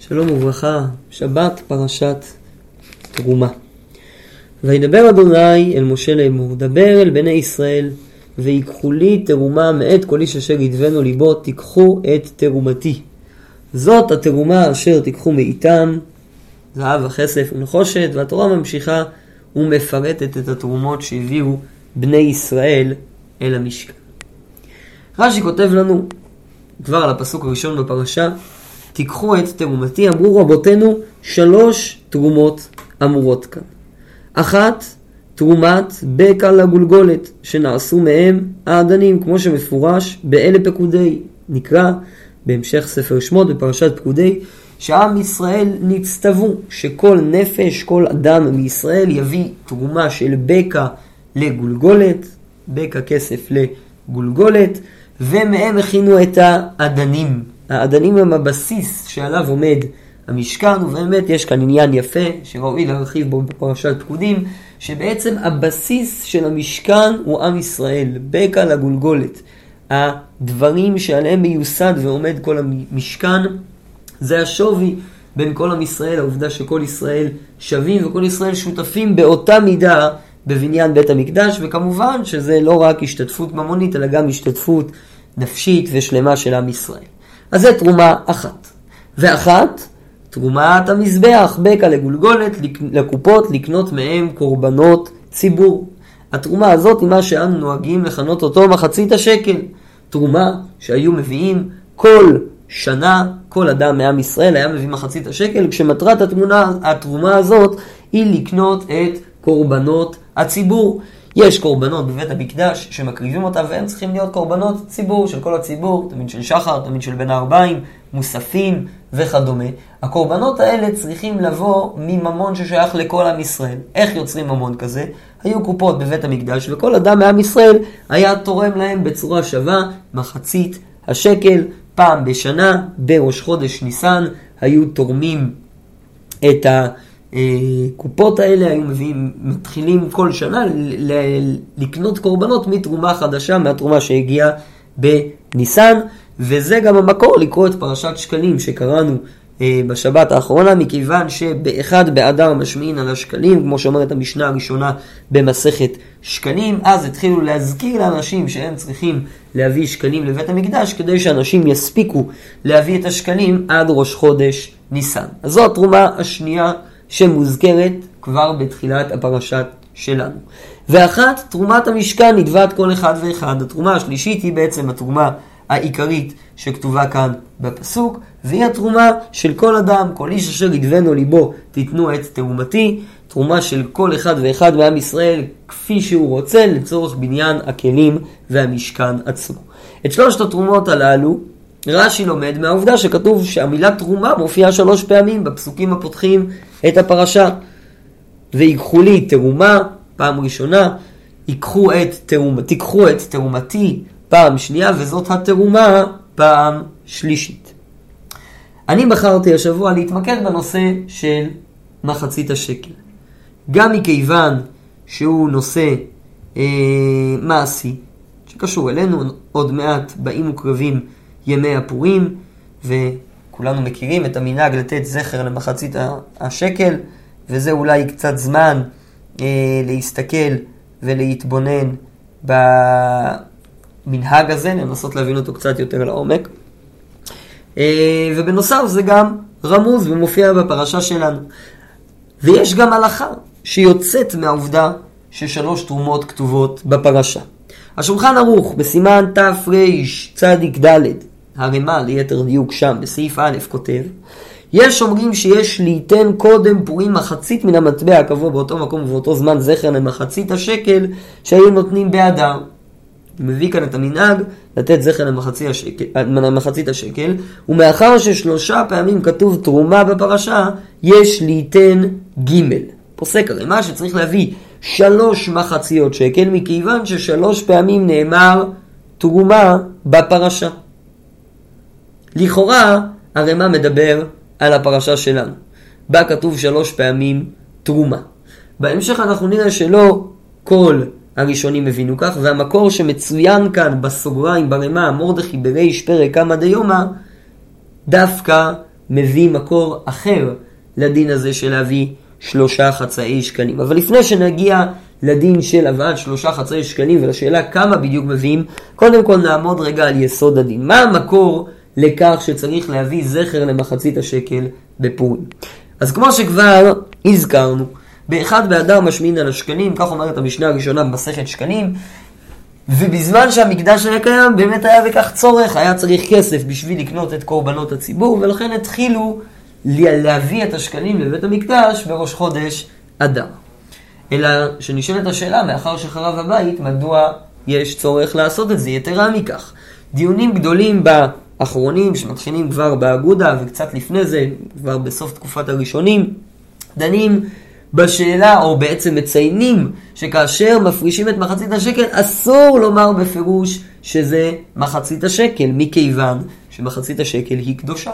שלום וברכה, שבת פרשת תרומה. וידבר אדוני אל משה לאמור, דבר אל בני ישראל, ויקחו לי תרומה מאת כל איש אשר ידבנו ליבו, תיקחו את תרומתי. זאת התרומה אשר תיקחו מאיתם, זהב וכסף ונחושת, והתורה ממשיכה ומפרטת את התרומות שהביאו בני ישראל אל המשכן. רש"י כותב לנו, כבר על הפסוק הראשון בפרשה, תיקחו את תרומתי, אמרו רבותינו, שלוש תרומות אמורות כאן. אחת, תרומת בקע לגולגולת, שנעשו מהם האדנים, כמו שמפורש באלה פקודי, נקרא בהמשך ספר שמות בפרשת פקודי, שעם ישראל נצטוו שכל נפש, כל אדם מישראל יביא תרומה של בקע לגולגולת, בקע כסף לגולגולת, ומהם הכינו את האדנים. האדנים הם הבסיס שעליו עומד המשכן, ובאמת יש כאן עניין יפה שראוי להרחיב בו בפרשת פקודים, שבעצם הבסיס של המשכן הוא עם ישראל, בקע לגולגולת. הדברים שעליהם מיוסד ועומד כל המשכן, זה השווי בין כל עם ישראל, העובדה שכל ישראל שווים וכל ישראל שותפים באותה מידה בבניין בית המקדש, וכמובן שזה לא רק השתתפות ממונית, אלא גם השתתפות נפשית ושלמה של עם ישראל. אז זה תרומה אחת. ואחת, תרומת המזבח, בקע לגולגולת, לקופות, לקנות מהם קורבנות ציבור. התרומה הזאת היא מה שאנו נוהגים לכנות אותו מחצית השקל. תרומה שהיו מביאים כל שנה, כל אדם מעם ישראל היה מביא מחצית השקל, כשמטרת התמונה, התרומה הזאת היא לקנות את קורבנות הציבור. יש קורבנות בבית המקדש שמקריבים אותם והם צריכים להיות קורבנות ציבור של כל הציבור, תמיד של שחר, תמיד של בין הארבעים, מוספים וכדומה. הקורבנות האלה צריכים לבוא מממון ששייך לכל עם ישראל. איך יוצרים ממון כזה? היו קופות בבית המקדש וכל אדם מעם ישראל היה תורם להם בצורה שווה מחצית השקל פעם בשנה בראש חודש ניסן היו תורמים את ה... הקופות האלה היו מביאים, מתחילים כל שנה לקנות קורבנות מתרומה חדשה, מהתרומה שהגיעה בניסן, וזה גם המקור לקרוא את פרשת שקלים שקראנו אה, בשבת האחרונה, מכיוון שבאחד באדר משמיעין על השקלים, כמו שאומרת המשנה הראשונה במסכת שקלים, אז התחילו להזכיר לאנשים שהם צריכים להביא שקלים לבית המקדש, כדי שאנשים יספיקו להביא את השקלים עד ראש חודש ניסן. אז זו התרומה השנייה שמוזכרת כבר בתחילת הפרשת שלנו. ואחת, תרומת המשכן נדבת כל אחד ואחד. התרומה השלישית היא בעצם התרומה העיקרית שכתובה כאן בפסוק, והיא התרומה של כל אדם, כל איש אשר ידבנו ליבו תיתנו את תרומתי, תרומה של כל אחד ואחד מעם ישראל כפי שהוא רוצה לצורך בניין הכלים והמשכן עצמו. את שלושת התרומות הללו רש"י לומד מהעובדה שכתוב שהמילה תרומה מופיעה שלוש פעמים בפסוקים הפותחים את הפרשה. ויקחו לי תרומה, פעם ראשונה, ייקחו את תרומ... תיקחו את תרומתי פעם שנייה, וזאת התרומה פעם שלישית. אני בחרתי השבוע להתמקד בנושא של מחצית השקל. גם מכיוון שהוא נושא אה, מעשי, שקשור אלינו, עוד מעט באים וקרבים ימי הפורים, וכולנו מכירים את המנהג לתת זכר למחצית השקל, וזה אולי קצת זמן אה, להסתכל ולהתבונן במנהג הזה, לנסות להבין אותו קצת יותר לעומק. אה, ובנוסף זה גם רמוז ומופיע בפרשה שלנו. ויש גם הלכה שיוצאת מהעובדה ששלוש תרומות כתובות בפרשה. השולחן ערוך בסימן תרצ"ד הרמ"א ליתר דיוק שם, בסעיף א', כותב, יש אומרים שיש ליתן קודם פורים מחצית מן המטבע הקבוע באותו מקום ובאותו זמן זכר למחצית השקל שהיו נותנים באדר. מביא כאן את המנהג לתת זכר למחצית השקל, למחצית השקל, ומאחר ששלושה פעמים כתוב תרומה בפרשה, יש ליתן ג'. פוסק הרמ"א שצריך להביא שלוש מחציות שקל, מכיוון ששלוש פעמים נאמר תרומה בפרשה. לכאורה, הרמ"א מדבר על הפרשה שלנו. בה כתוב שלוש פעמים תרומה. בהמשך אנחנו נראה שלא כל הראשונים הבינו כך, והמקור שמצוין כאן בסוגריים ברמ"א, מרדכי בריש פרק כמה דיומא, דווקא מביא מקור אחר לדין הזה של להביא שלושה חצאי שקלים. אבל לפני שנגיע לדין של הבאת שלושה חצאי שקלים ולשאלה כמה בדיוק מביאים, קודם כל נעמוד רגע על יסוד הדין. מה המקור לכך שצריך להביא זכר למחצית השקל בפורים? אז כמו שכבר הזכרנו, באחד באדר משמין על השקלים, כך אומרת המשנה הראשונה במסכת שקלים, ובזמן שהמקדש היה קיים, באמת היה בכך צורך, היה צריך כסף בשביל לקנות את קורבנות הציבור, ולכן התחילו להביא את השקלים לבית המקדש בראש חודש אדר. אלא שנשאלת השאלה, מאחר שחרב הבית, מדוע יש צורך לעשות את זה? יתרה מכך, דיונים גדולים באחרונים, שמתחילים כבר באגודה, וקצת לפני זה, כבר בסוף תקופת הראשונים, דנים בשאלה, או בעצם מציינים, שכאשר מפרישים את מחצית השקל, אסור לומר בפירוש שזה מחצית השקל, מכיוון שמחצית השקל היא קדושה.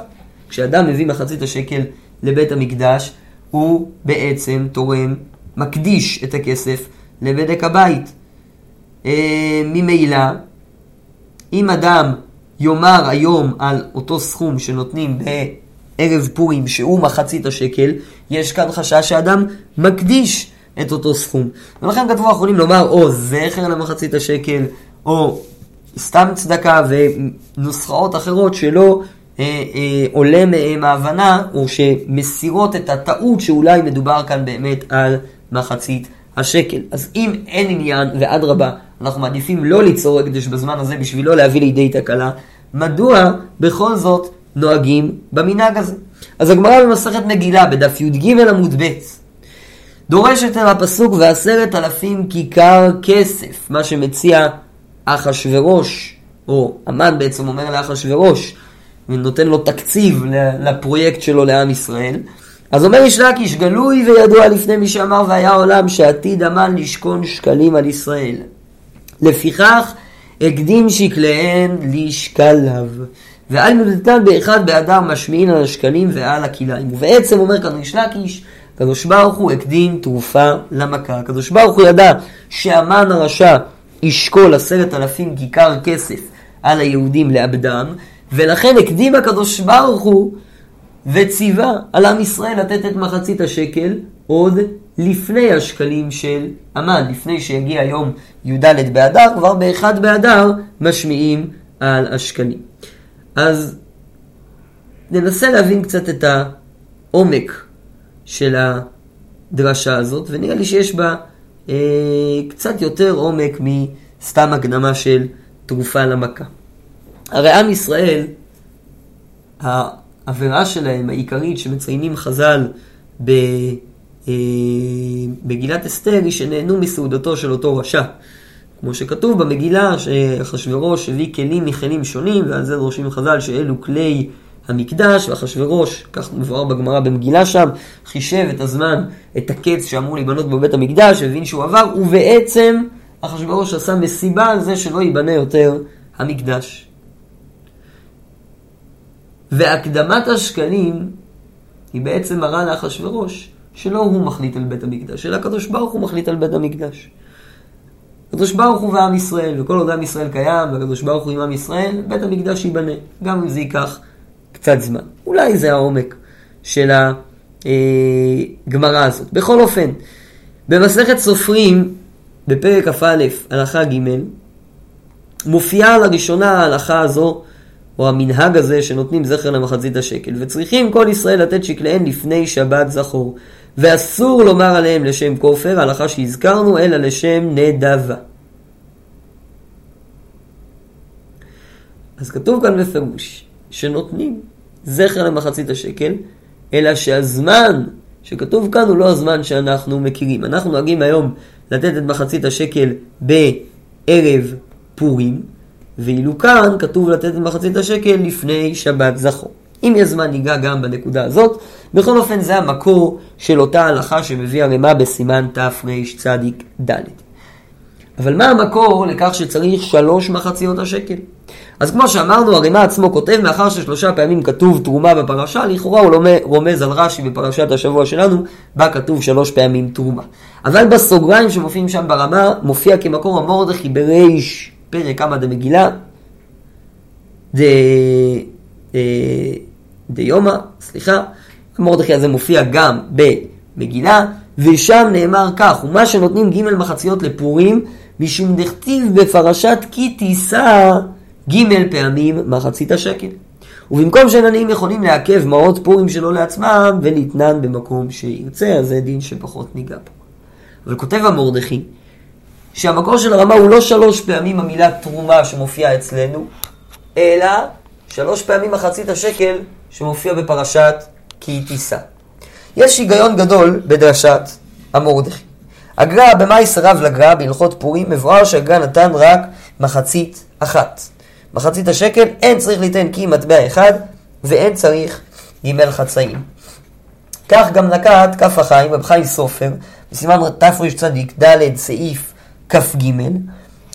כשאדם מביא מחצית השקל לבית המקדש, הוא בעצם תורם, מקדיש את הכסף לבדק הבית. אה, ממילא, אם אדם יאמר היום על אותו סכום שנותנים בערב פורים, שהוא מחצית השקל, יש כאן חשש שאדם מקדיש את אותו סכום. ולכן כתבו האחרונים לומר או זכר למחצית השקל, או סתם צדקה ונוסחאות אחרות שלא אה, אה, עולה מהם ההבנה, או שמסירות את הטעות שאולי מדובר כאן באמת על מחצית השקל. אז אם אין עניין, ואדרבה, אנחנו מעדיפים לא ליצור הקדש בזמן הזה בשביל לא להביא לידי תקלה, מדוע בכל זאת נוהגים במנהג הזה? אז הגמרא במסכת מגילה, בדף י"ג עמוד ב', דורשת על הפסוק ועשרת אלפים כיכר כסף, מה שמציע אחשורוש, או המן בעצם אומר לאחשורוש, ונותן לו תקציב לפרויקט שלו לעם ישראל. אז אומר איש לקיש, גלוי וידוע לפני מי שאמר והיה עולם שעתיד המן לשכון שקלים על ישראל. לפיכך הקדים שקליהן לשקליו. ועל מולדתן באחד באדר משמיעין על השקלים ועל הכליים. ובעצם אומר איש לקיש, הקדוש ברוך הוא הקדים תרופה למכה. הקדוש ברוך הוא ידע שהמן הרשע ישקול עשרת אלפים כיכר כסף על היהודים לאבדם, ולכן הקדים הקדוש ברוך הוא וציווה על עם ישראל לתת את מחצית השקל עוד לפני השקלים של המן, לפני שיגיע יום י"ד באדר, כבר באחד באדר משמיעים על השקלים. אז ננסה להבין קצת את העומק של הדרשה הזאת, ונראה לי שיש בה אה, קצת יותר עומק מסתם הקדמה של תרופה למכה. הרי עם ישראל, העבירה שלהם העיקרית שמציינים חז"ל ב, אה, בגילת אסתר היא שנהנו מסעודתו של אותו רשע. כמו שכתוב במגילה שאחשוורוש הביא כלים מכלים שונים, ועל זה דורשים חז"ל שאלו כלי המקדש, ואחשוורוש, כך מבואר בגמרא במגילה שם, חישב את הזמן, את הקץ שאמור להיבנות בבית המקדש, הבין שהוא עבר, ובעצם אחשוורוש עשה מסיבה על זה שלא ייבנה יותר המקדש. והקדמת השקלים היא בעצם מראה לאחשוורוש שלא הוא מחליט על בית המקדש, אלא הקדוש ברוך הוא מחליט על בית המקדש. הקדוש ברוך הוא ועם ישראל, וכל עוד עם ישראל קיים, והקדוש ברוך הוא עם עם ישראל, בית המקדש ייבנה, גם אם זה ייקח קצת זמן. אולי זה העומק של הגמרא הזאת. בכל אופן, במסכת סופרים, בפרק כ"א, הלכה ג', מופיעה לראשונה ההלכה הזו או המנהג הזה שנותנים זכר למחצית השקל, וצריכים כל ישראל לתת שקליהן לפני שבת זכור, ואסור לומר עליהם לשם כופר, ההלכה שהזכרנו, אלא לשם נדבה. אז כתוב כאן בפירוש, שנותנים זכר למחצית השקל, אלא שהזמן שכתוב כאן הוא לא הזמן שאנחנו מכירים. אנחנו נוהגים היום לתת את מחצית השקל בערב פורים, ואילו כאן כתוב לתת את מחצית השקל לפני שבת זכור. אם יש זמן ניגע גם בנקודה הזאת. בכל אופן זה המקור של אותה הלכה שמביא הרמ"א בסימן תרצ"ד. אבל מה המקור לכך שצריך שלוש מחציות השקל? אז כמו שאמרנו, הרמ"א עצמו כותב, מאחר ששלושה פעמים כתוב תרומה בפרשה, לכאורה הוא רומז על רש"י בפרשת השבוע שלנו, בה כתוב שלוש פעמים תרומה. אבל בסוגריים שמופיעים שם ברמה, מופיע כמקור המורדכי בריש פרק כמה דמגילה, ד... אה, דיומא, סליחה, המרדכי הזה מופיע גם במגילה, ושם נאמר כך, ומה שנותנים ג' מחציות לפורים, משום דכתיב בפרשת כי תישא ג' פעמים מחצית השקל. ובמקום שאין עניים יכולים לעכב מעות פורים שלו לעצמם, וניתנן במקום שירצה, אז זה דין שפחות ניגע פה. אבל כותב המרדכי, שהמקור של הרמה הוא לא שלוש פעמים המילה תרומה שמופיעה אצלנו, אלא שלוש פעמים מחצית השקל שמופיע בפרשת כי תישא. יש היגיון גדול בדרשת המרדכי. הגר"א, במאי סירב לגר"א בהלכות פורים, מבואר שהגר"א נתן רק מחצית אחת. מחצית השקל, אין צריך ליתן כי מטבע אחד, ואין צריך ג' חצאים. כך גם נקט כף החיים, רב חיים סופר, בסימן תרצ"ד, סעיף כ"ג,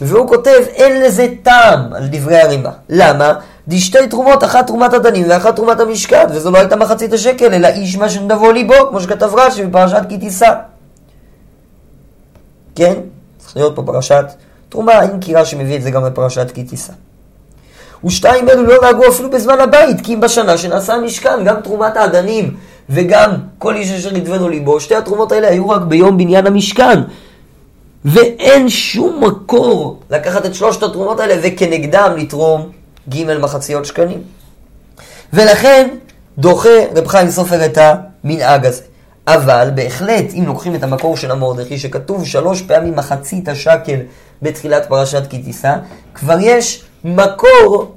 והוא כותב, אין לזה טעם על דברי הרימה. למה? דשתי תרומות, אחת תרומת הדנים ואחת תרומת המשקד, וזו לא הייתה מחצית השקל, אלא איש מה שנדבו ליבו, כמו שכתב רש"י בפרשת כי תישא. כן? צריך להיות פה פרשת תרומה, אם כי רש"י מביא את זה גם בפרשת כי תישא. ושתיים אלו לא נהגו אפילו בזמן הבית, כי אם בשנה שנעשה המשכן, גם תרומת האדנים וגם כל איש אשר נדבנו ליבו, שתי התרומות האלה היו רק ביום בניין המשכן. ואין שום מקור לקחת את שלושת התרומות האלה וכנגדם לתרום ג' מחציות שקלים. ולכן דוחה רב חיים סופר את המנהג הזה. אבל בהחלט, אם לוקחים את המקור של המורדכי, שכתוב שלוש פעמים מחצית השקל בתחילת פרשת כי תישא, כבר יש מקור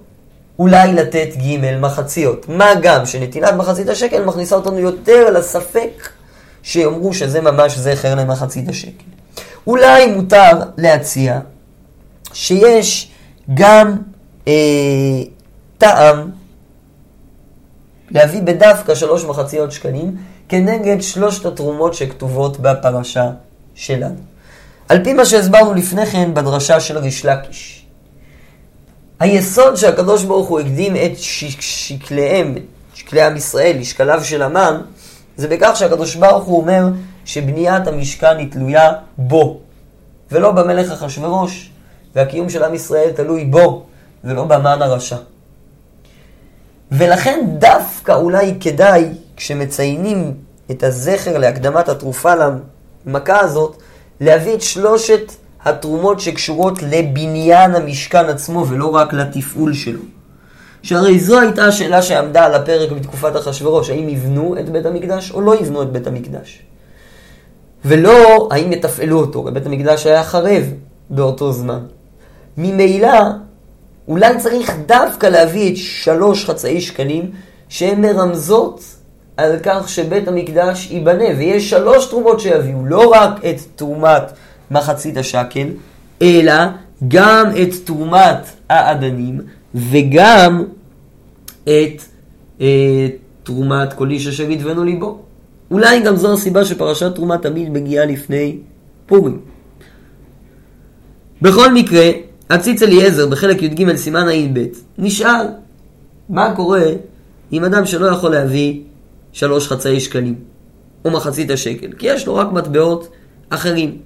אולי לתת ג' מחציות. מה גם שנתינת מחצית השקל מכניסה אותנו יותר לספק שיאמרו שזה ממש זכר למחצית השקל. אולי מותר להציע שיש גם אה, טעם להביא בדווקא שלוש מחציות שקלים כנגד שלושת התרומות שכתובות בפרשה שלנו. על פי מה שהסברנו לפני כן בדרשה של ריש לקיש. היסוד שהקדוש ברוך הוא הקדים את שקליהם, שקלי עם ישראל, לשקליו של המן, זה בכך שהקדוש ברוך הוא אומר שבניית המשכן היא תלויה בו, ולא במלך אחשורוש, והקיום של עם ישראל תלוי בו, ולא במן הרשע. ולכן דווקא אולי כדאי, כשמציינים את הזכר להקדמת התרופה למכה הזאת, להביא את שלושת התרומות שקשורות לבניין המשכן עצמו ולא רק לתפעול שלו. שהרי זו הייתה השאלה שעמדה על הפרק בתקופת אחשורוש, האם יבנו את בית המקדש או לא יבנו את בית המקדש. ולא האם יתפעלו אותו, בית המקדש היה חרב באותו זמן. ממילא, אולי צריך דווקא להביא את שלוש חצאי שקלים שהן מרמזות על כך שבית המקדש ייבנה, ויש שלוש תרומות שיביאו, לא רק את תרומת מחצית השקל, אלא גם את תרומת האדנים וגם את אה, תרומת כל איש אשר ידבנו ליבו. אולי גם זו הסיבה שפרשת תרומה תמיד מגיעה לפני פורים. בכל מקרה, הציץ אליעזר בחלק י"ג סימן ע"ב נשאל מה קורה עם אדם שלא יכול להביא שלוש חצאי שקלים או מחצית השקל, כי יש לו רק מטבעות אחרים.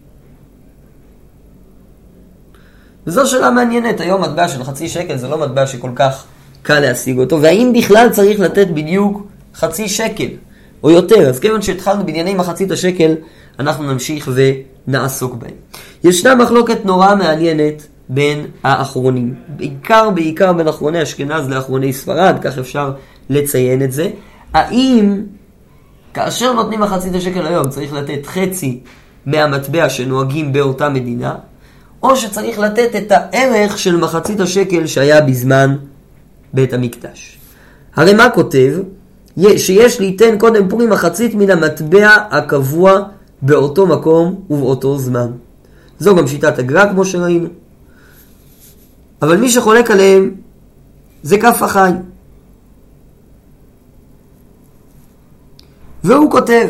וזו שאלה מעניינת, היום מטבע של חצי שקל זה לא מטבע שכל כך קל להשיג אותו, והאם בכלל צריך לתת בדיוק חצי שקל או יותר. אז כיוון שהתחלנו בענייני מחצית השקל, אנחנו נמשיך ונעסוק בהם. ישנה מחלוקת נורא מעניינת בין האחרונים. בעיקר, בעיקר בין אחרוני אשכנז לאחרוני ספרד, כך אפשר לציין את זה. האם כאשר נותנים מחצית השקל היום צריך לתת חצי מהמטבע שנוהגים באותה מדינה, או שצריך לתת את הערך של מחצית השקל שהיה בזמן בית המקדש. הרי מה כותב? שיש ליתן קודם פורים מחצית מן המטבע הקבוע באותו מקום ובאותו זמן. זו גם שיטת הגר"א כמו שראינו. אבל מי שחולק עליהם זה כף החיים. והוא כותב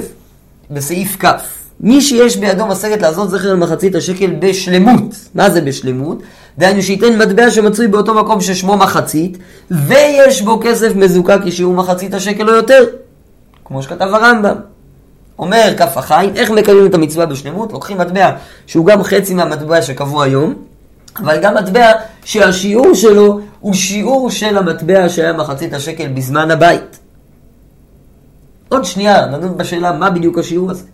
בסעיף כ' מי שיש בידו מסגת לעשות זכר למחצית השקל בשלמות. מה זה בשלמות? דהיינו שייתן מטבע שמצוי באותו מקום ששמו מחצית, ויש בו כסף מזוקק כשיעור מחצית השקל או יותר. כמו שכתב הרמב"ם. אומר כף החיים, איך מקיימים את המצווה בשלמות? לוקחים מטבע שהוא גם חצי מהמטבע שקבוע היום, אבל גם מטבע שהשיעור שלו הוא שיעור של המטבע שהיה מחצית השקל בזמן הבית. עוד שנייה נדון בשאלה מה בדיוק השיעור הזה.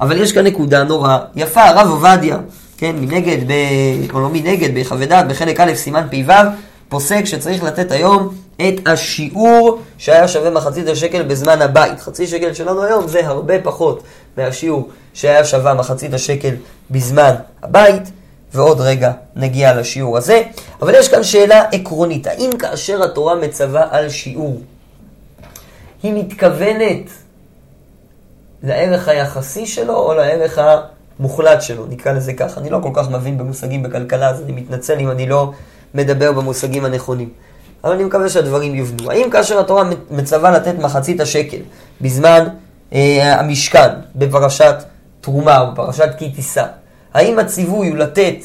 אבל יש כאן נקודה נורא יפה, הרב עובדיה, כן, מנגד, ב... או לא מנגד, בחוות דעת, בחלק א', סימן פ"ו, פוסק שצריך לתת היום את השיעור שהיה שווה מחצית השקל בזמן הבית. חצי שקל שלנו היום זה הרבה פחות מהשיעור שהיה שווה מחצית השקל בזמן הבית, ועוד רגע נגיע לשיעור הזה. אבל יש כאן שאלה עקרונית, האם כאשר התורה מצווה על שיעור, היא מתכוונת לערך היחסי שלו או לערך המוחלט שלו, נקרא לזה ככה. אני לא כל כך מבין במושגים בכלכלה, אז אני מתנצל אם אני לא מדבר במושגים הנכונים. אבל אני מקווה שהדברים יובנו. האם כאשר התורה מצווה לתת מחצית השקל בזמן אה, המשכן, בפרשת תרומה או בפרשת כי תישא, האם הציווי הוא לתת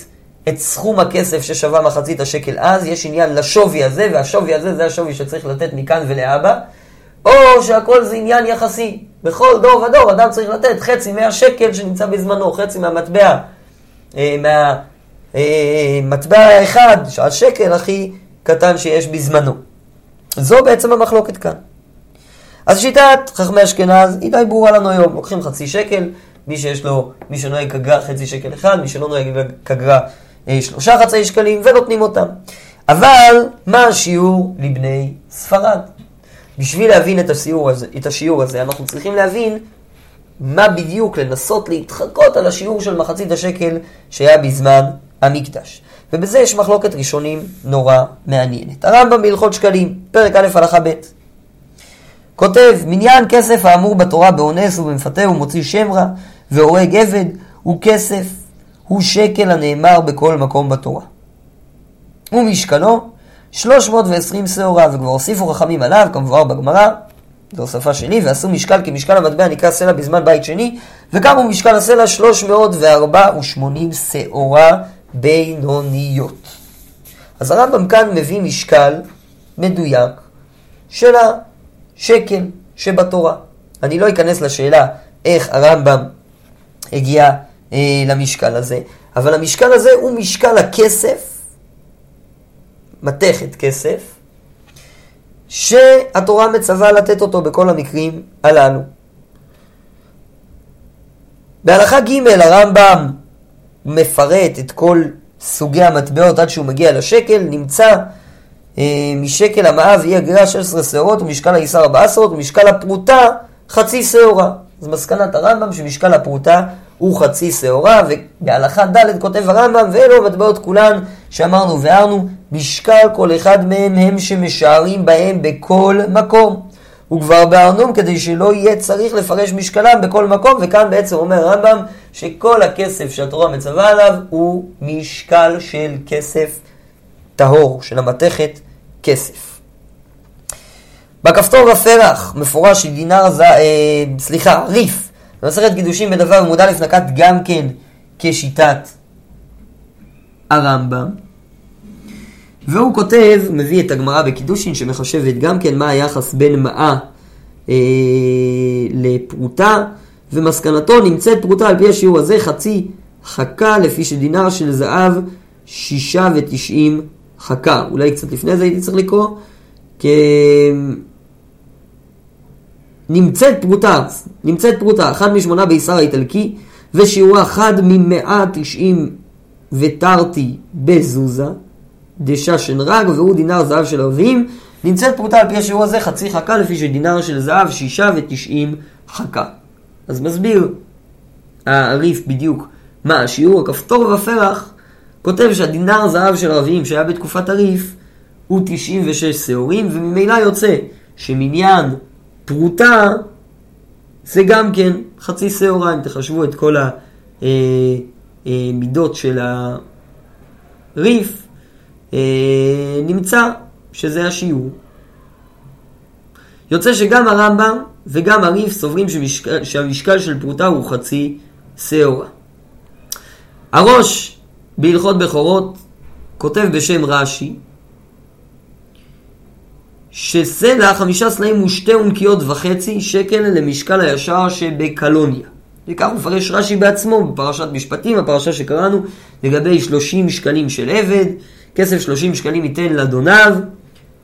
את סכום הכסף ששווה מחצית השקל אז, יש עניין לשווי הזה, והשווי הזה זה השווי שצריך לתת מכאן ולהבא, או שהכל זה עניין יחסי. בכל דור ודור אדם צריך לתת חצי מהשקל שנמצא בזמנו, חצי מהמטבע, אה, מהמטבע אה, האחד, שהשקל הכי קטן שיש בזמנו. זו בעצם המחלוקת כאן. אז שיטת חכמי אשכנז היא די ברורה לנו היום. לוקחים חצי שקל, מי שיש לו, מי שנוהג קגרה חצי שקל אחד, מי שלא נוהג קגרה אה, שלושה חצי שקלים, ונותנים אותם. אבל מה השיעור לבני ספרד? בשביל להבין את השיעור הזה, את השיעור הזה, אנחנו צריכים להבין מה בדיוק לנסות להתחקות על השיעור של מחצית השקל שהיה בזמן המקדש. ובזה יש מחלוקת ראשונים נורא מעניינת. הרמב"ם בהלכות שקלים, פרק א' הלכה ב', כותב, מניין כסף האמור בתורה באונס ובמפתה ומוציא שם רע והורג עבד, הוא כסף, הוא שקל הנאמר בכל מקום בתורה. ומשקלו 320 שעורה, וכבר הוסיפו חכמים עליו, כמבואר בגמרא, זו הוספה שלי, ועשו משקל כמשקל המטבע נקרא סלע בזמן בית שני, וקמו משקל הסלע 384 שעורה בינוניות. אז הרמב"ם כאן מביא משקל מדויק של השקל שבתורה. אני לא אכנס לשאלה איך הרמב"ם הגיע אה, למשקל הזה, אבל המשקל הזה הוא משקל הכסף מתכת כסף, שהתורה מצווה לתת אותו בכל המקרים הללו. בהלכה ג' הרמב"ם מפרט את כל סוגי המטבעות עד שהוא מגיע לשקל, נמצא אה, משקל המאב אי הגריעה 16 שעורות ומשקל העיסר 4 שעורות ומשקל הפרוטה חצי שעורה. אז מסקנת הרמב"ם שמשקל הפרוטה הוא חצי שעורה, ובהלכה ד' כותב הרמב"ם, ואלו המטבעות כולן שאמרנו והערנו, משקל כל אחד מהם הם שמשערים בהם בכל מקום. וכבר בארנום כדי שלא יהיה צריך לפרש משקלם בכל מקום, וכאן בעצם אומר הרמב"ם שכל הכסף שהתורה מצווה עליו הוא משקל של כסף טהור, של המתכת כסף. בכפתור הפרח מפורש שדינר זה, אה, סליחה, ריף, במסכת קידושים בדבר א' נקט גם כן כשיטת הרמב"ם. והוא כותב, מביא את הגמרא בקידושין שמחשבת גם כן מה היחס בין מעה אה, לפרוטה, ומסקנתו נמצאת פרוטה על פי השיעור הזה חצי חכה לפי שדינר של זהב שישה ותשעים חכה. אולי קצת לפני זה הייתי צריך לקרוא, כי נמצאת פרוטה, נמצאת פרוטה, אחד משמונה בישר האיטלקי, ושיעורה אחד ממאה תשעים ותרתי בזוזה, דששן רג, והוא דינר זהב של ערבים. נמצאת פרוטה על פי השיעור הזה חצי חכה, לפי שדינר של זהב שישה ותשעים חכה. אז מסביר הריף בדיוק מה השיעור, הכפתור והפרח כותב שהדינר זהב של ערבים שהיה בתקופת הריף הוא 96 שעורים, וממילא יוצא שמניין פרוטה זה גם כן חצי שעורה, אם תחשבו את כל המידות אה, אה, של הריף, נמצא שזה השיעור. יוצא שגם הרמב"ם וגם הריף סוברים שמשקל, שהמשקל של פרוטה הוא חצי שעורה. הראש בהלכות בכורות כותב בשם רש"י שסלע חמישה סלעים ושתי עונקיות וחצי שקל למשקל הישר שבקלוניה. וכך מפרש רש"י בעצמו בפרשת משפטים, הפרשה שקראנו, לגבי שלושים שקלים של עבד, כסף שלושים שקלים ייתן לאדוניו.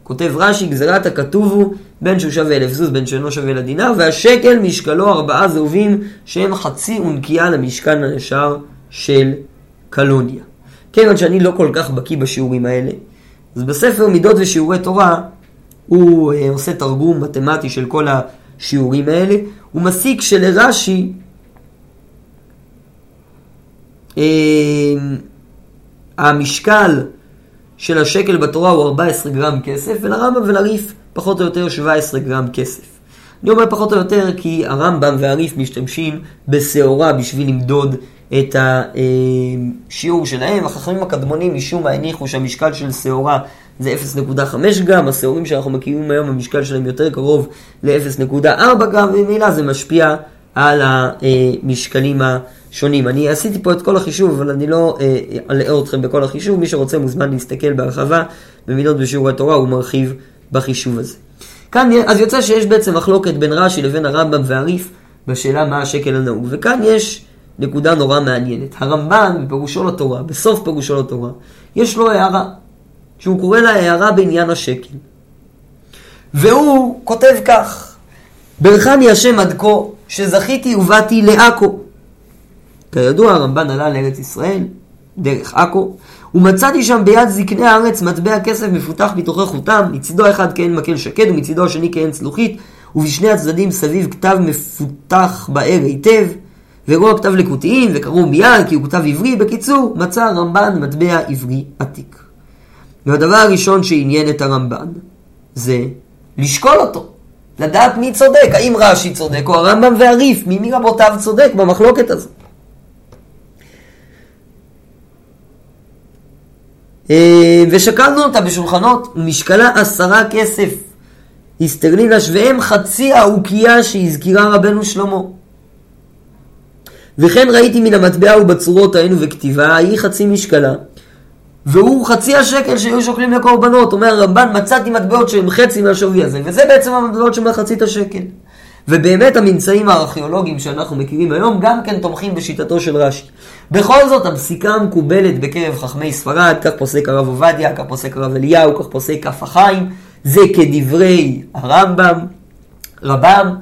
כותב רש"י, גזירת הכתוב הוא, בין שהוא שווה אלף זוז, בין שאינו שווה לדינר, והשקל משקלו ארבעה זהובים שהם חצי ונקייה למשכן הישר של קלוניה. כיוון שאני לא כל כך בקיא בשיעורים האלה, אז בספר מידות ושיעורי תורה הוא אה, עושה תרגום מתמטי של כל השיעורים האלה, הוא מסיק שלרש"י אה, המשקל של השקל בתורה הוא 14 גרם כסף, ולרמב"ם ולריף פחות או יותר 17 גרם כסף. אני אומר פחות או יותר כי הרמב"ם והריף משתמשים בשעורה בשביל למדוד את השיעור שלהם. החכמים הקדמונים משום מה הניחו שהמשקל של שעורה זה 0.5 גרם, השעורים שאנחנו מכירים היום המשקל שלהם יותר קרוב ל-0.4 גרם, וממילא זה משפיע על המשקלים השונים. אני עשיתי פה את כל החישוב, אבל אני לא אה, אלאה אתכם בכל החישוב. מי שרוצה מוזמן להסתכל בהרחבה במילות בשיעורי תורה, הוא מרחיב בחישוב הזה. כאן, אז יוצא שיש בעצם מחלוקת בין רש"י לבין הרמב"ם והריף בשאלה מה השקל הנהוג. וכאן יש נקודה נורא מעניינת. הרמב"ן, בפירושו לתורה, בסוף פירושו לתורה, יש לו הערה, שהוא קורא לה הערה בעניין השקל. והוא כותב כך: ברכני השם עד כה, שזכיתי ובאתי לעכו. כידוע, הרמב"ן עלה לארץ ישראל, דרך עכו, ומצאתי שם ביד זקני הארץ מטבע כסף מפותח מתוכי חותם, מצידו אחד כעין מקל שקד ומצידו השני כעין צלוחית, ובשני הצדדים סביב כתב מפותח באר היטב, ורוע כתב לקוטיים וקראו מיד כי הוא כתב עברי. בקיצור, מצא הרמב"ן מטבע עברי עתיק. והדבר הראשון שעניין את הרמב"ן זה לשקול אותו. לדעת מי צודק, האם רש"י צודק או הרמב"ם והריף, מי מרבותיו צודק במחלוקת הזאת. אה, ושקלנו אותה בשולחנות, משקלה עשרה כסף הסטרלינה שוויהם חצי האוקייה שהזכירה רבנו שלמה. וכן ראיתי מן המטבע ובצורות ההנו וכתיבה, היא חצי משקלה. והוא חצי השקל שהיו שוקלים לקורבנות. אומר הרמב"ן, מצאתי מטבעות שהם חצי מהשווי הזה, וזה בעצם המטבעות שמחצית השקל. ובאמת הממצאים הארכיאולוגיים שאנחנו מכירים היום גם כן תומכים בשיטתו של רש"י. בכל זאת, הפסיקה המקובלת בקרב חכמי ספרד, כך פוסק הרב עובדיה, כך פוסק הרב אליהו, כך פוסק כף החיים, זה כדברי הרמב"ם, רבם,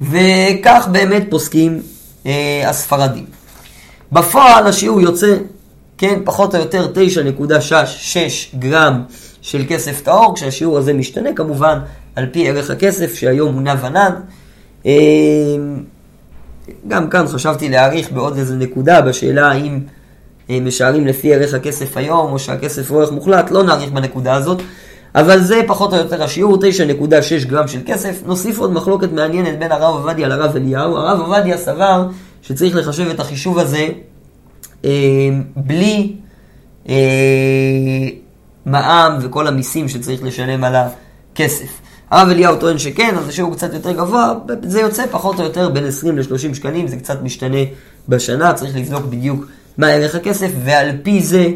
וכך באמת פוסקים אה, הספרדים. בפועל השיעור יוצא, כן, פחות או יותר 9.6 גרם של כסף טהור, כשהשיעור הזה משתנה כמובן על פי ערך הכסף, שהיום הוא נע ונד. אה, גם כאן חשבתי להעריך בעוד איזה נקודה בשאלה האם אה, משערים לפי ערך הכסף היום, או שהכסף הוא ערך מוחלט, לא נעריך בנקודה הזאת. אבל זה פחות או יותר השיעור, 9.6 גרם של כסף. נוסיף עוד מחלוקת מעניינת בין הרב עובדיה לרב אליהו. הרב עובדיה סבר שצריך לחשב את החישוב הזה בלי אה, מע"מ וכל המיסים שצריך לשלם על הכסף. הרב אליהו טוען שכן, אז השיעור קצת יותר גבוה, זה יוצא פחות או יותר בין 20 ל-30 שקלים, זה קצת משתנה בשנה, צריך לבדוק בדיוק מה ערך הכסף, ועל פי זה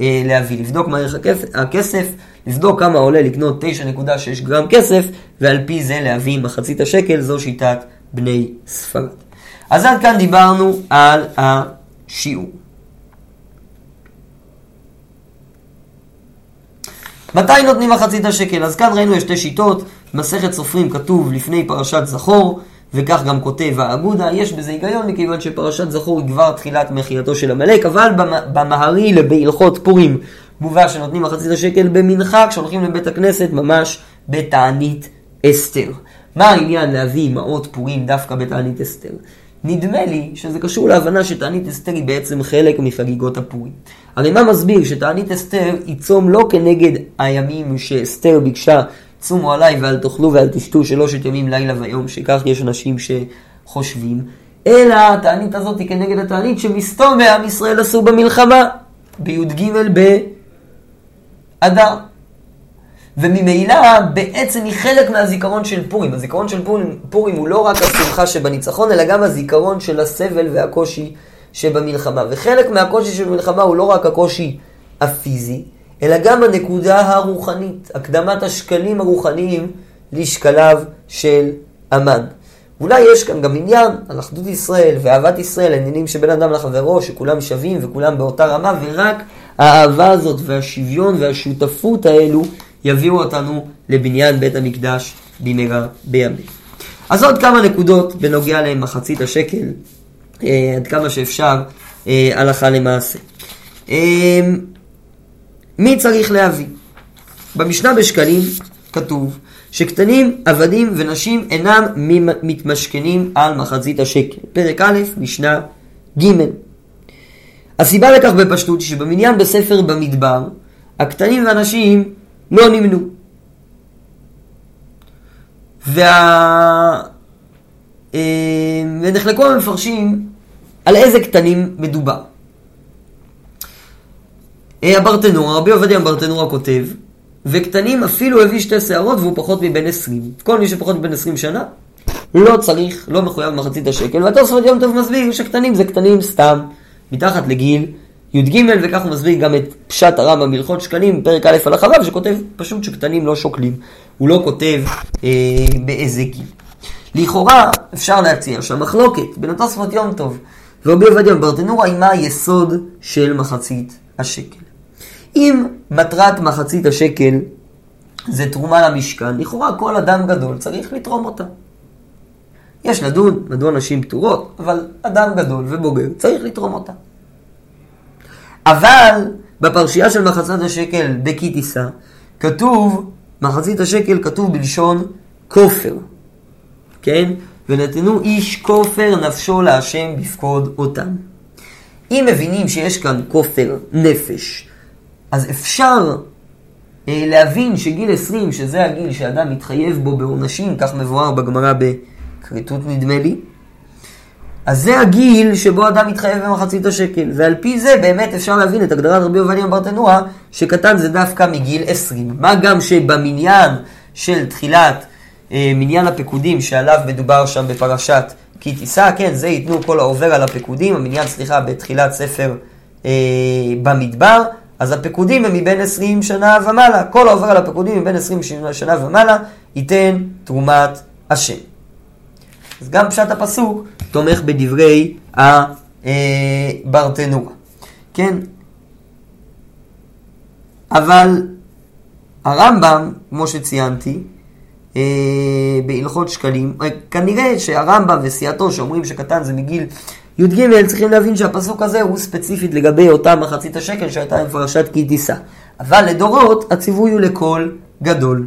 אה, להביא, לבדוק מה ערך הכסף, לבדוק כמה עולה לקנות 9.6 גרם כסף, ועל פי זה להביא מחצית השקל, זו שיטת בני ספרד. אז עד כאן דיברנו על השיעור. מתי נותנים מחצית השקל? אז כאן ראינו שתי שיטות, מסכת סופרים כתוב לפני פרשת זכור, וכך גם כותב האגודה, יש בזה היגיון מכיוון שפרשת זכור היא כבר תחילת מחייתו של עמלק, אבל במהרי בהלכות פורים מובא שנותנים מחצית השקל במנחה כשהולכים לבית הכנסת ממש בתענית אסתר. מה העניין להביא מעות פורים דווקא בתענית אסתר? נדמה לי שזה קשור להבנה שתענית אסתר היא בעצם חלק מחגיגות הפורים. הרי מה מסביר שתענית אסתר היא צום לא כנגד הימים שאסתר ביקשה צומו עליי ואל תאכלו ואל תשתו שלושת ימים לילה ויום, שכך יש אנשים שחושבים, אלא התענית הזאת היא כנגד התענית שמסתום בעם ישראל עשו במלחמה, בי"ג באדר. וממילא בעצם היא חלק מהזיכרון של פורים. הזיכרון של פורים, פורים הוא לא רק השמחה שבניצחון, אלא גם הזיכרון של הסבל והקושי שבמלחמה. וחלק מהקושי שבמלחמה הוא לא רק הקושי הפיזי, אלא גם הנקודה הרוחנית, הקדמת השקלים הרוחניים לשקליו של אמן. אולי יש כאן גם עניין על אחדות ישראל ואהבת ישראל, עניינים שבין אדם לחברו, שכולם שווים וכולם באותה רמה, ורק האהבה הזאת והשוויון והשותפות האלו יביאו אותנו לבניין בית המקדש במהרה בימים. אז עוד כמה נקודות בנוגע למחצית השקל, אה, עד כמה שאפשר, אה, הלכה למעשה. אה, מי צריך להביא? במשנה בשקלים כתוב שקטנים, עבדים ונשים אינם מתמשכנים על מחצית השקל. פרק א', משנה ג'. הסיבה לכך בפשטות היא שבמניין בספר במדבר, הקטנים והנשים לא נמנו. וה... אה, ונחלקו המפרשים על איזה קטנים מדובר. אה, הברטנורה, רבי עובדיה הברטנורה כותב, וקטנים אפילו הביא שתי שערות והוא פחות מבן עשרים. כל מי שפחות מבן עשרים שנה, לא צריך, לא מחויב מחצית השקל. והתוספות יום טוב מסביר שקטנים זה קטנים סתם, מתחת לגיל י"ג, וכך הוא מסביר גם את פשט הרמב"ם בהלכות שקלים, פרק א' על החלב, שכותב פשוט שקטנים לא שוקלים. הוא לא כותב אה, באיזה גיל. לכאורה אפשר להציע שהמחלוקת בין התוספות יום טוב ורבי עובדיה ברטנורה היא מה היסוד של מחצית השקל. אם מטרת מחצית השקל זה תרומה למשכן, לכאורה כל אדם גדול צריך לתרום אותה. יש לדון מדוע נשים פטורות, אבל אדם גדול ובוגר צריך לתרום אותה. אבל בפרשייה של מחצית השקל דקי טיסה, כתוב, מחצית השקל כתוב בלשון כופר, כן? ונתנו איש כופר נפשו להשם בפקוד אותם. אם מבינים שיש כאן כופר נפש, אז אפשר אה, להבין שגיל 20, שזה הגיל שאדם מתחייב בו בעונשים, כך מבואר בגמרא בכריתות נדמה לי, אז זה הגיל שבו אדם מתחייב במחצית השקל, ועל פי זה באמת אפשר להבין את הגדרת רבי עובדיה ברטנורה, שקטן זה דווקא מגיל 20. מה גם שבמניין של תחילת אה, מניין הפקודים שעליו מדובר שם בפרשת כי תישא, כן, זה ייתנו כל העובר על הפקודים, המניין, סליחה, בתחילת ספר אה, במדבר, אז הפקודים הם מבין 20 שנה ומעלה. כל העובר על הפקודים מבין 20 שנה ומעלה ייתן תרומת השם. אז גם פשט הפסוק תומך בדברי הברטנורה. כן? אבל הרמב"ם, כמו שציינתי, אה, בהלכות שקלים, אה, כנראה שהרמב"ם וסיעתו שאומרים שקטן זה מגיל י"ג צריכים להבין שהפסוק הזה הוא ספציפית לגבי אותה מחצית השקל שהייתה עם פרשת כי תישא. אבל לדורות הציווי הוא לכל גדול.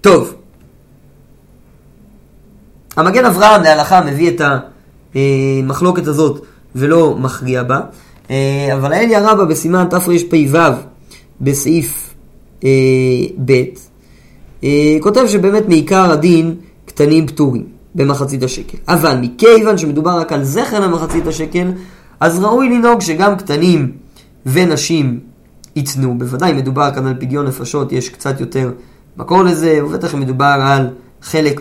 טוב, המגן אברהם להלכה מביא את המחלוקת הזאת ולא מכריע בה, אה, אבל האליה רבה בסימן תרפ"ו בסעיף ב' אה, כותב שבאמת מעיקר הדין קטנים פטורים במחצית השקל. אבל מכיוון שמדובר רק על זכר למחצית השקל, אז ראוי לנהוג שגם קטנים ונשים ייתנו. בוודאי מדובר כאן על פדיון נפשות, יש קצת יותר מקור לזה, ובטח מדובר על חלק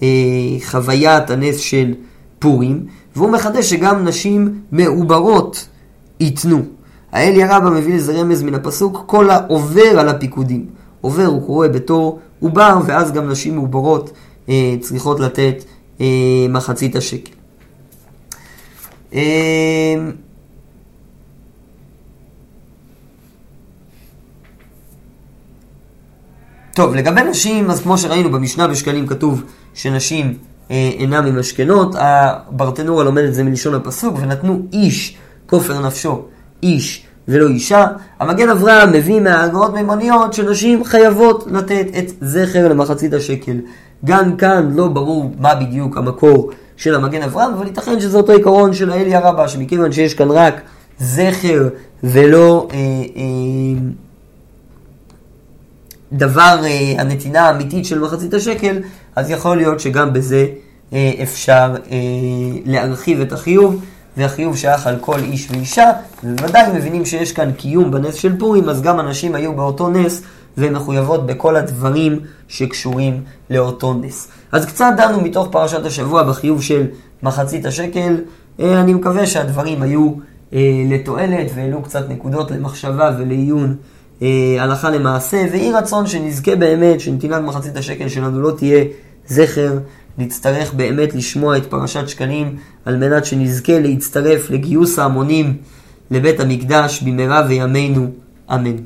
מחוויית הנס של פורים, והוא מחדש שגם נשים מעוברות ייתנו. האל ירבא מביא לזה רמז מן הפסוק, כל העובר על הפיקודים. עובר הוא קורא בתור עובר, ואז גם נשים מעוברות אה, צריכות לתת אה, מחצית השקל. אה, טוב, לגבי נשים, אז כמו שראינו במשנה בשקלים כתוב שנשים אה, אינן ממשכנות, הברטנורה לומד את זה מלשון הפסוק, ונתנו איש כופר נפשו, איש ולא אישה. המגן אברהם מביא מהאגרות מימוניות שנשים חייבות לתת את זכר למחצית השקל. גם כאן לא ברור מה בדיוק המקור של המגן אברהם, אבל ייתכן שזה אותו עיקרון של האליה רבה, שמכיוון שיש כאן רק זכר ולא אה, אה, דבר, אה, הנתינה האמיתית של מחצית השקל, אז יכול להיות שגם בזה אה, אפשר אה, להרחיב את החיוב. והחיוב שייך על כל איש ואישה, ובוודאי מבינים שיש כאן קיום בנס של פורים, אז גם הנשים היו באותו נס והן מחויבות בכל הדברים שקשורים לאותו נס. אז קצת דנו מתוך פרשת השבוע בחיוב של מחצית השקל, אה, אני מקווה שהדברים היו אה, לתועלת והעלו קצת נקודות למחשבה ולעיון אה, הלכה למעשה, ויהי רצון שנזכה באמת שנתינת מחצית השקל שלנו לא תהיה זכר נצטרך באמת לשמוע את פרשת שקלים על מנת שנזכה להצטרף לגיוס ההמונים לבית המקדש במהרה בימינו, אמן.